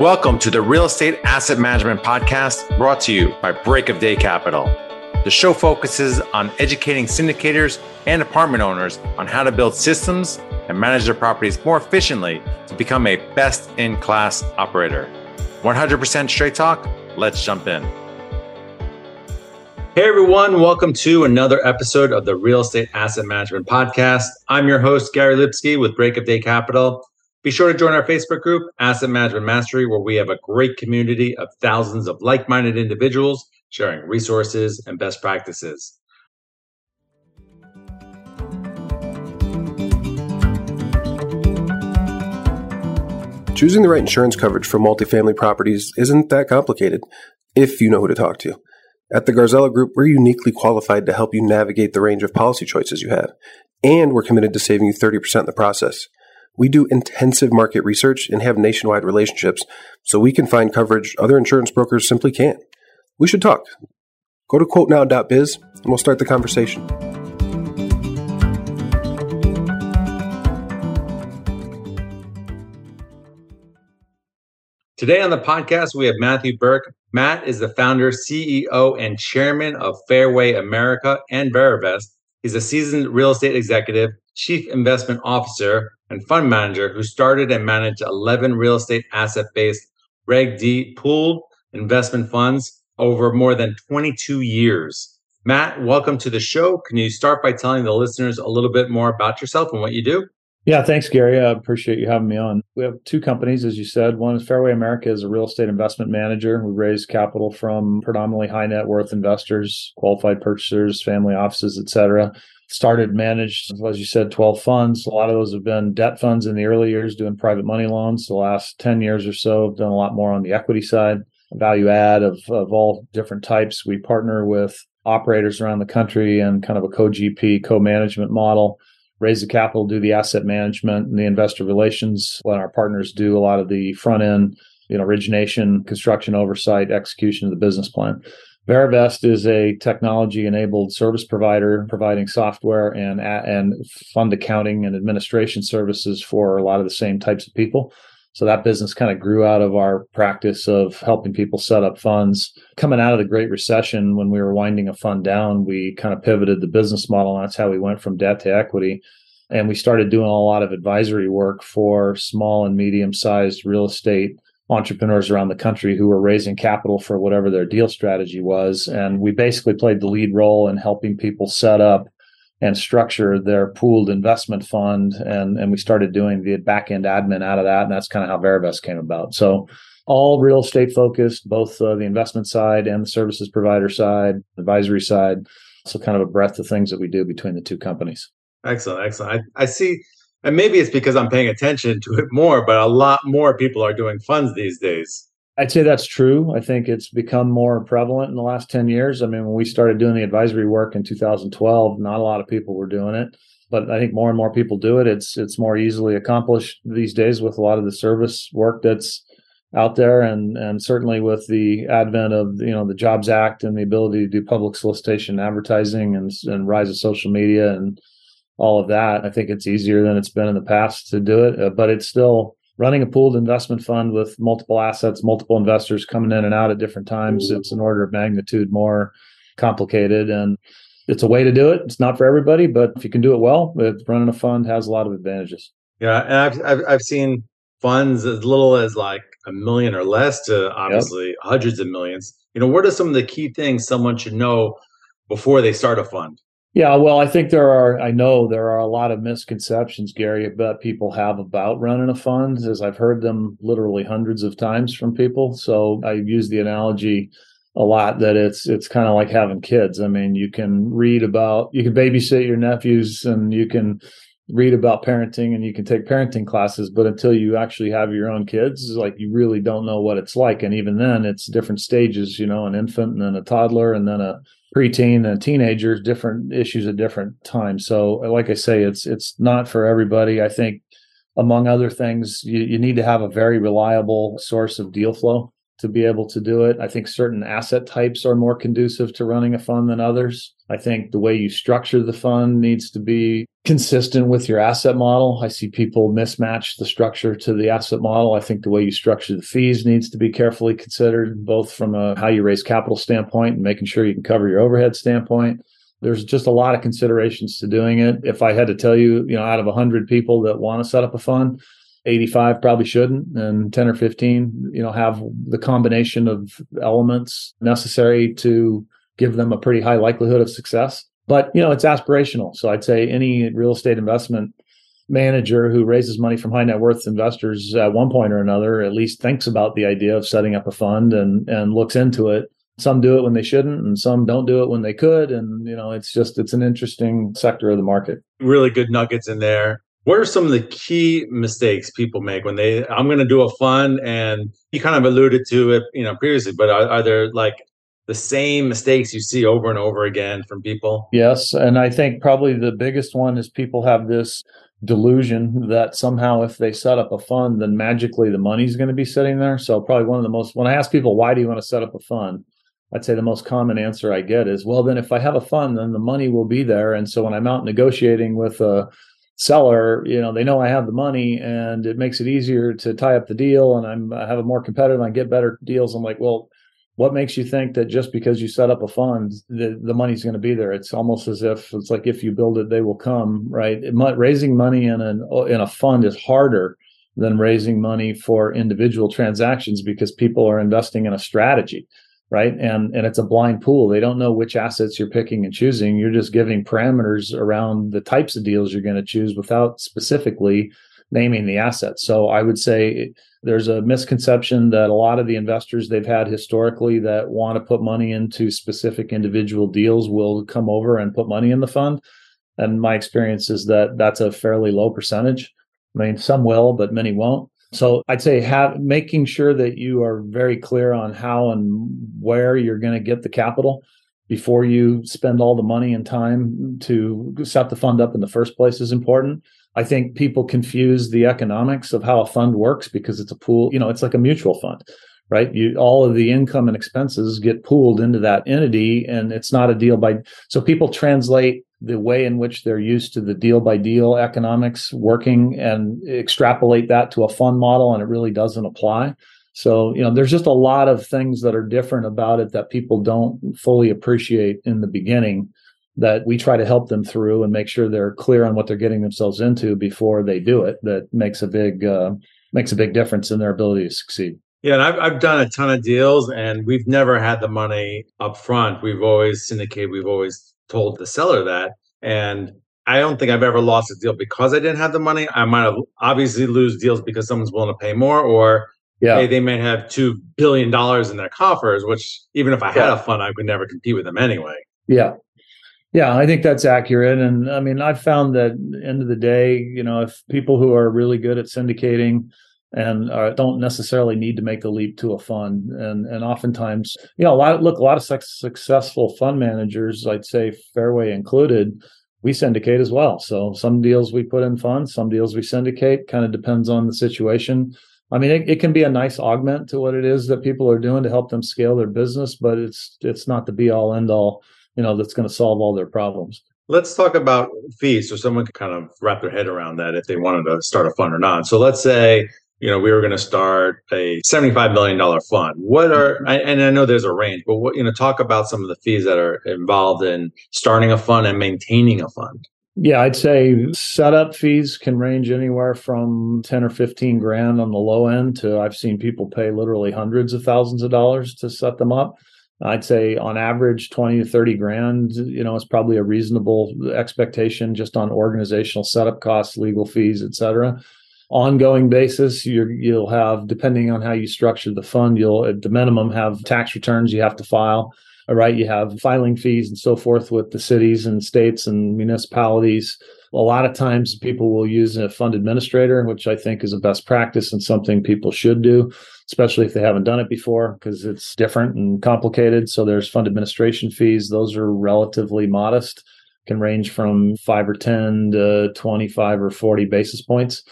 Welcome to the Real Estate Asset Management Podcast brought to you by Break of Day Capital. The show focuses on educating syndicators and apartment owners on how to build systems and manage their properties more efficiently to become a best in class operator. 100% straight talk. Let's jump in. Hey everyone, welcome to another episode of the Real Estate Asset Management Podcast. I'm your host, Gary Lipsky with Break of Day Capital. Be sure to join our Facebook group, Asset Management Mastery, where we have a great community of thousands of like minded individuals sharing resources and best practices. Choosing the right insurance coverage for multifamily properties isn't that complicated if you know who to talk to. At the Garzella Group, we're uniquely qualified to help you navigate the range of policy choices you have, and we're committed to saving you 30% in the process. We do intensive market research and have nationwide relationships, so we can find coverage other insurance brokers simply can't. We should talk. Go to quotenow.biz and we'll start the conversation. Today on the podcast, we have Matthew Burk. Matt is the founder, CEO, and chairman of Fairway America and Verivest. He's a seasoned real estate executive, chief investment officer, and fund manager who started and managed 11 real estate asset based Reg D pooled investment funds over more than 22 years. Matt, welcome to the show. Can you start by telling the listeners a little bit more about yourself and what you do? Yeah, thanks, Gary. I appreciate you having me on. We have two companies, as you said. One is Fairway America is a real estate investment manager. We raise capital from predominantly high net worth investors, qualified purchasers, family offices, et cetera. Started managed, as you said, 12 funds. A lot of those have been debt funds in the early years doing private money loans. The last 10 years or so have done a lot more on the equity side, value add of, of all different types. We partner with operators around the country and kind of a co-GP, co-management model raise the capital, do the asset management and the investor relations. Let our partners do a lot of the front end, you know, origination, construction oversight, execution of the business plan. Verivest is a technology enabled service provider providing software and and fund accounting and administration services for a lot of the same types of people. So that business kind of grew out of our practice of helping people set up funds. Coming out of the Great Recession, when we were winding a fund down, we kind of pivoted the business model. And that's how we went from debt to equity. And we started doing a lot of advisory work for small and medium sized real estate entrepreneurs around the country who were raising capital for whatever their deal strategy was. And we basically played the lead role in helping people set up and structure their pooled investment fund. And, and we started doing the back end admin out of that. And that's kind of how Verivest came about. So all real estate focused, both uh, the investment side and the services provider side, advisory side. So kind of a breadth of things that we do between the two companies. Excellent. Excellent. I, I see. And maybe it's because I'm paying attention to it more, but a lot more people are doing funds these days. I'd say that's true. I think it's become more prevalent in the last 10 years. I mean, when we started doing the advisory work in 2012, not a lot of people were doing it, but I think more and more people do it. It's it's more easily accomplished these days with a lot of the service work that's out there and and certainly with the advent of you know the Jobs Act and the ability to do public solicitation advertising and and rise of social media and all of that. I think it's easier than it's been in the past to do it, uh, but it's still running a pooled investment fund with multiple assets, multiple investors coming in and out at different times, it's an order of magnitude more complicated. And it's a way to do it. It's not for everybody, but if you can do it well, running a fund has a lot of advantages. Yeah, and I've I've, I've seen funds as little as like a million or less to obviously yep. hundreds of millions. You know, what are some of the key things someone should know before they start a fund? Yeah, well, I think there are, I know there are a lot of misconceptions, Gary, that people have about running a fund, as I've heard them literally hundreds of times from people. So I use the analogy a lot that it's it's kind of like having kids. I mean, you can read about you can babysit your nephews and you can read about parenting and you can take parenting classes, but until you actually have your own kids, like you really don't know what it's like. And even then it's different stages, you know, an infant and then a toddler and then a preteen and teenagers, different issues at different times. So, like I say, it's it's not for everybody. I think, among other things, you, you need to have a very reliable source of deal flow to be able to do it. I think certain asset types are more conducive to running a fund than others. I think the way you structure the fund needs to be consistent with your asset model. I see people mismatch the structure to the asset model. I think the way you structure the fees needs to be carefully considered, both from a how you raise capital standpoint and making sure you can cover your overhead standpoint. There's just a lot of considerations to doing it. If I had to tell you, you know, out of 100 people that want to set up a fund, 85 probably shouldn't and 10 or 15 you know have the combination of elements necessary to give them a pretty high likelihood of success. But you know it's aspirational. So i'd say any real estate investment manager who raises money from high net worth investors at one point or another at least thinks about the idea of setting up a fund and and looks into it. Some do it when they shouldn't and some don't do it when they could and you know it's just it's an interesting sector of the market. Really good nuggets in there what are some of the key mistakes people make when they i'm going to do a fund and you kind of alluded to it you know previously but are, are there like the same mistakes you see over and over again from people? Yes and i think probably the biggest one is people have this delusion that somehow if they set up a fund then magically the money's going to be sitting there. So probably one of the most when i ask people why do you want to set up a fund? I'd say the most common answer I get is, well, then if I have a fund, then the money will be there. And so when I'm out negotiating with a seller, you know, they know I have the money and it makes it easier to tie up the deal and I'm I have a more competitive, I get better deals. I'm like, well, what makes you think that just because you set up a fund, the, the money's going to be there? It's almost as if it's like if you build it, they will come, right? It, raising money in an in a fund is harder than raising money for individual transactions because people are investing in a strategy right? And and it's a blind pool. They don't know which assets you're picking and choosing. You're just giving parameters around the types of deals you're going to choose without specifically naming the assets. So i would say there's a misconception that a lot of the investors they've had historically that want to put money into specific individual deals will come over and put money in the fund. And my experience is that that's a fairly low percentage. I mean some will but many won't so I'd say have making sure that you are very clear on how and where you're going to get the capital before you spend all the money and time to set the fund up in the first place is important. I think people confuse the economics of how a fund works because it's a pool, you know, it's like a mutual fund, right? You all of the income and expenses get pooled into that entity and it's not a deal by so people translate the way in which they're used to the deal by deal economics working and extrapolate that to a fund model and it really doesn't apply so you know there's just a lot of things that are different about it that people don't fully appreciate in the beginning that we try to help them through and make sure they're clear on what they're getting themselves into before they do it that makes a big uh, makes a big difference in their ability to succeed yeah, and I've, I've done a ton of deals, and we've never had the money up front. We've always syndicated. We've always told the seller that. And I don't think I've ever lost a deal because I didn't have the money. I might have obviously lose deals because someone's willing to pay more, or yeah. hey, they may have two billion dollars in their coffers, which even if I had yeah. a fund, I could never compete with them anyway. Yeah. Yeah, I think that's accurate. And I mean, I've found that end of the day, you know, if people who are really good at syndicating and uh, don't necessarily need to make the leap to a fund. And and oftentimes, you know, a lot of, look a lot of successful fund managers, I'd say Fairway included, we syndicate as well. So some deals we put in funds, some deals we syndicate. Kind of depends on the situation. I mean, it, it can be a nice augment to what it is that people are doing to help them scale their business, but it's it's not the be all end all. You know, that's going to solve all their problems. Let's talk about fees so someone can kind of wrap their head around that if they wanted to start a fund or not. So let's say you know, we were going to start a $75 million fund. What are, and I know there's a range, but what, you know, talk about some of the fees that are involved in starting a fund and maintaining a fund. Yeah, I'd say setup fees can range anywhere from 10 or 15 grand on the low end to I've seen people pay literally hundreds of thousands of dollars to set them up. I'd say on average 20 to 30 grand, you know, is probably a reasonable expectation just on organizational setup costs, legal fees, et cetera ongoing basis. you will have, depending on how you structure the fund, you'll at the minimum have tax returns you have to file. All right, you have filing fees and so forth with the cities and states and municipalities. A lot of times people will use a fund administrator, which I think is a best practice and something people should do, especially if they haven't done it before, because it's different and complicated. So there's fund administration fees. Those are relatively modest, can range from five or 10 to 25 or 40 basis points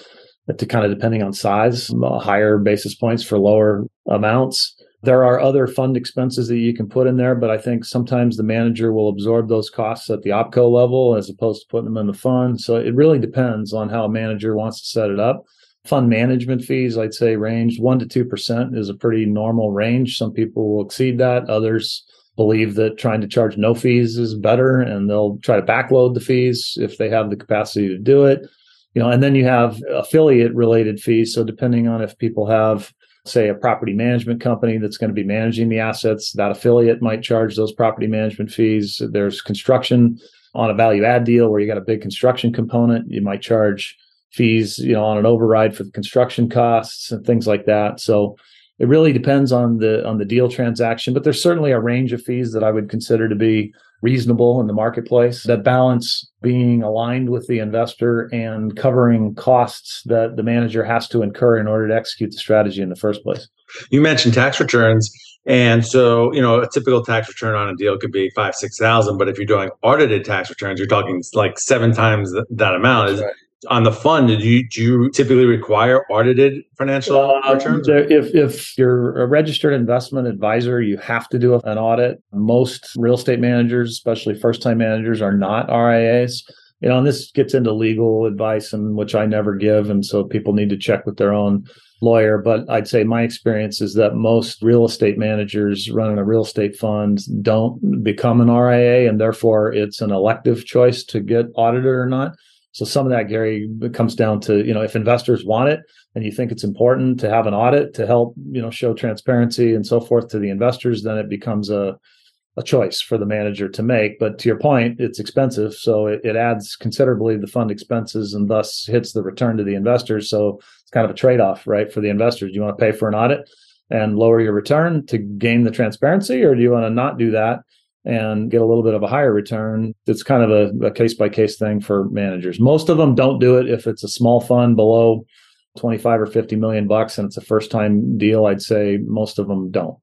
to kind of depending on size, uh, higher basis points for lower amounts. There are other fund expenses that you can put in there, but I think sometimes the manager will absorb those costs at the opco level as opposed to putting them in the fund. So it really depends on how a manager wants to set it up. Fund management fees, I'd say range 1% to 2% is a pretty normal range. Some people will exceed that. Others believe that trying to charge no fees is better and they'll try to backload the fees if they have the capacity to do it. You know, and then you have affiliate related fees. So depending on if people have say a property management company that's going to be managing the assets, that affiliate might charge those property management fees. There's construction on a value add deal where you got a big construction component, you might charge fees, you know, on an override for the construction costs and things like that. So it really depends on the on the deal transaction, but there's certainly a range of fees that I would consider to be reasonable in the marketplace that balance being aligned with the investor and covering costs that the manager has to incur in order to execute the strategy in the first place. You mentioned tax returns. And so, you know, a typical tax return on a deal could be five, six thousand. But if you're doing audited tax returns, you're talking like seven times that amount. Is, right on the fund, do you, do you typically require audited financial uh, returns? If, if you're a registered investment advisor, you have to do an audit. Most real estate managers, especially first time managers, are not RIAs. You know, and this gets into legal advice, and which I never give, and so people need to check with their own lawyer. But I'd say my experience is that most real estate managers running a real estate fund don't become an RIA, and therefore it's an elective choice to get audited or not. So some of that, Gary, comes down to, you know, if investors want it and you think it's important to have an audit to help, you know, show transparency and so forth to the investors, then it becomes a, a choice for the manager to make. But to your point, it's expensive. So it, it adds considerably the fund expenses and thus hits the return to the investors. So it's kind of a trade-off, right? For the investors. Do you want to pay for an audit and lower your return to gain the transparency, or do you want to not do that and get a little bit of a higher return. It's kind of a case by case thing for managers. Most of them don't do it if it's a small fund below 25 or 50 million bucks and it's a first time deal. I'd say most of them don't.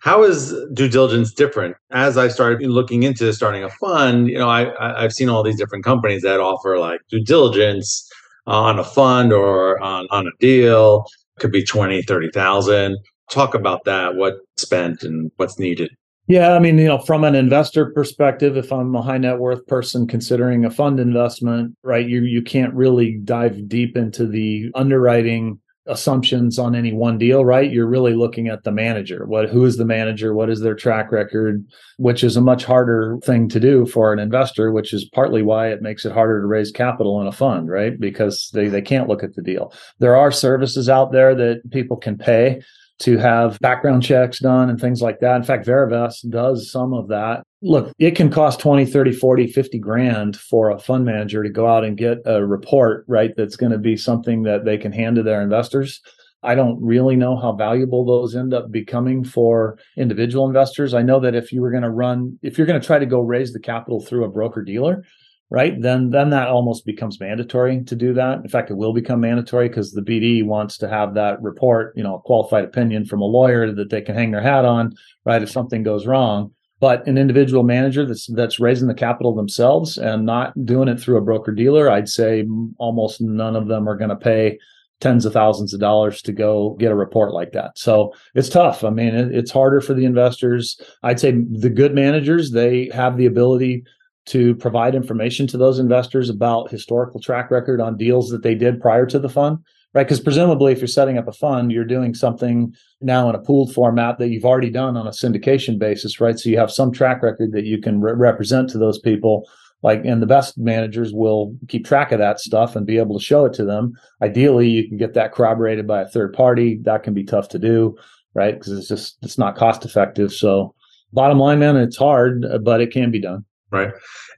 How is due diligence different? As I started looking into starting a fund, you know, I, I've seen all these different companies that offer like due diligence on a fund or on, on a deal. It could be 20, 30,000. Talk about that, what spent and what's needed. Yeah, I mean, you know, from an investor perspective, if I'm a high net worth person considering a fund investment, right, you you can't really dive deep into the underwriting assumptions on any one deal, right? You're really looking at the manager. What who is the manager? What is their track record? Which is a much harder thing to do for an investor, which is partly why it makes it harder to raise capital in a fund, right? Because they, they can't look at the deal. There are services out there that people can pay to have background checks done and things like that. In fact, Verivest does some of that. Look, it can cost 20, 30, 40, 50 grand for a fund manager to go out and get a report, right? That's going to be something that they can hand to their investors. I don't really know how valuable those end up becoming for individual investors. I know that if you were going to run, if you're going to try to go raise the capital through a broker dealer, right? Then then that almost becomes mandatory to do that. In fact it will become mandatory because the bd wants to have that report you know a qualified opinion from a lawyer that they can hang their hat on right if something goes wrong. But an individual manager that's that's raising the capital themselves and not doing it through a broker dealer i'd say almost none of them are going to pay tens of thousands of dollars to go get a report like that. So it's tough. I mean it, it's harder for the investors. I'd say the good managers they have the ability to provide information to those investors about historical track record on deals that they did prior to the fund, right? Because presumably, if you're setting up a fund, you're doing something now in a pooled format that you've already done on a syndication basis, right? So you have some track record that you can re- represent to those people. Like, and the best managers will keep track of that stuff and be able to show it to them. Ideally, you can get that corroborated by a third party. That can be tough to do, right? Because it's just it's not cost effective. So, bottom line, man, it's hard, but it can be done. Right.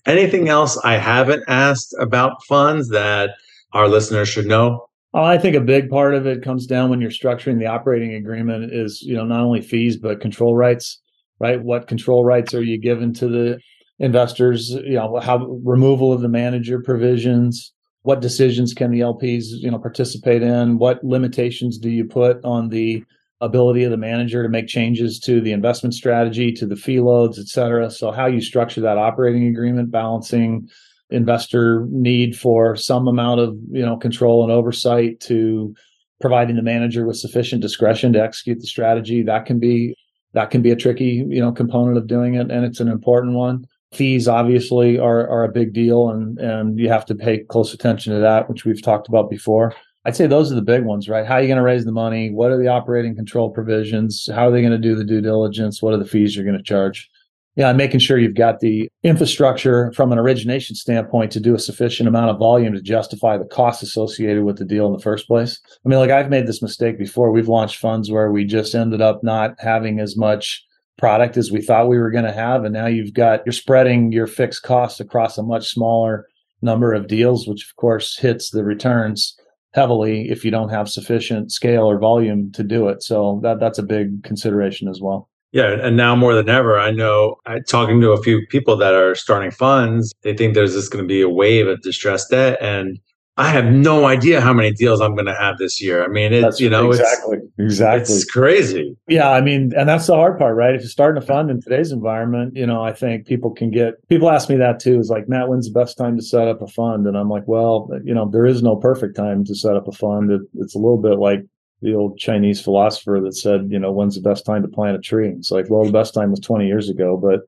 Anything else I haven't asked about funds that our listeners should know? I think a big part of it comes down when you're structuring the operating agreement is, you know, not only fees but control rights, right? What control rights are you given to the investors? You know, how removal of the manager provisions, what decisions can the LPs, you know, participate in? What limitations do you put on the ability of the manager to make changes to the investment strategy, to the fee loads, et cetera. So how you structure that operating agreement, balancing investor need for some amount of you know control and oversight to providing the manager with sufficient discretion to execute the strategy. That can be that can be a tricky, you know, component of doing it, and it's an important one. Fees obviously are are a big deal, and and you have to pay close attention to that, which we've talked about before. I'd say those are the big ones, right? How are you going to raise the money? What are the operating control provisions? How are they going to do the due diligence? What are the fees you're going to charge? Yeah, making sure you've got the infrastructure from an origination standpoint to do a sufficient amount of volume to justify the costs associated with the deal in the first place. I mean, like I've made this mistake before. We've launched funds where we just ended up not having as much product as we thought we were going to have. And now you've got, you're spreading your fixed costs across a much smaller number of deals, which of course hits the returns heavily if you don't have sufficient scale or volume to do it. So that that's a big consideration as well. Yeah, and now more than ever, I know I, talking to a few people that are starting funds, they think there's just going to be a wave of distressed debt, and I have no idea how many deals I'm going to have this year. I mean, it's that's, you know, exactly, it's, exactly, it's crazy. Yeah, I mean, and that's the hard part, right? If you're starting a fund in today's environment, you know, I think people can get people ask me that too. Is like, Matt, when's the best time to set up a fund? And I'm like, well, you know, there is no perfect time to set up a fund. It, it's a little bit like the old Chinese philosopher that said, you know, when's the best time to plant a tree? It's like, well, the best time was 20 years ago, but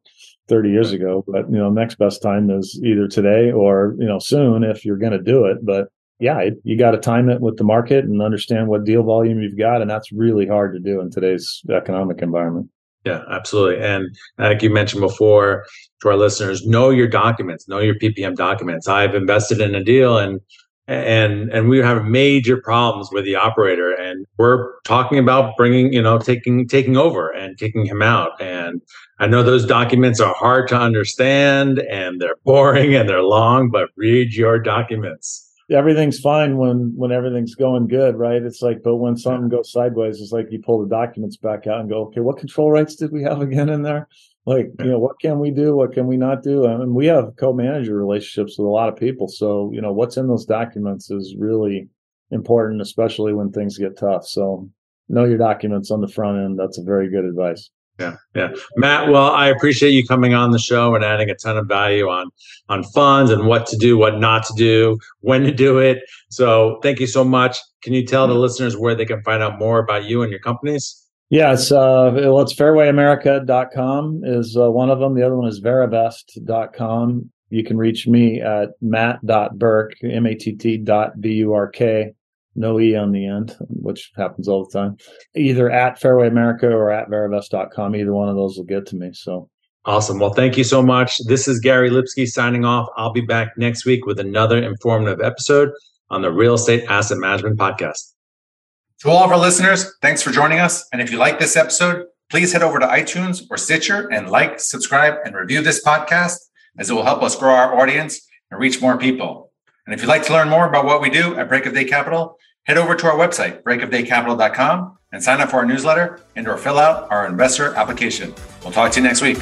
30 years ago, but you know, next best time is either today or, you know, soon if you're going to do it. But yeah, it, you got to time it with the market and understand what deal volume you've got. And that's really hard to do in today's economic environment. Yeah, absolutely. And like you mentioned before to our listeners, know your documents, know your PPM documents. I've invested in a deal and and and we have major problems with the operator and we're talking about bringing you know taking taking over and kicking him out. And i know those documents are hard to understand and they're boring and they're long but read your documents. Everything's fine when when everything's going good right? It's like but when something goes sideways it's like you pull the documents back out and go okay what control rights did we have again in there like you know what can we do? What can we not do? I mean, we have co-manager relationships with a lot of people. So you know what's in those documents is really important especially when things get tough. So know your documents on the front end. That's a very good advice. Yeah yeah. Matt well i appreciate you coming on the show and adding a ton of value on on funds and what to do what not to do when to do it. So thank you so much. Can you tell the mm-hmm. listeners where they can find out more about you and your companies yeah, it's uh, well, it's fairwayamerica.com is uh, one of them. The other one is verivest.com. You can reach me at matt.burk, M-A-T-T dot B-U-R-K, no E on the end, which happens all the time. Either at Fairway America or at verivest.com. Either one of those will get to me. So Awesome. Well, thank you so much. This is Gary Lipsky signing off. I'll be back next week with another informative episode on the Real Estate Asset Management Podcast. To all of our listeners, thanks for joining us. And if you like this episode, please head over to iTunes or Stitcher and like, subscribe, and review this podcast as it will help us grow our audience and reach more people. And if you'd like to learn more about what we do at Break of Day Capital, head over to our website, breakofdaycapital.com, and sign up for our newsletter and or fill out our investor application. We'll talk to you next week.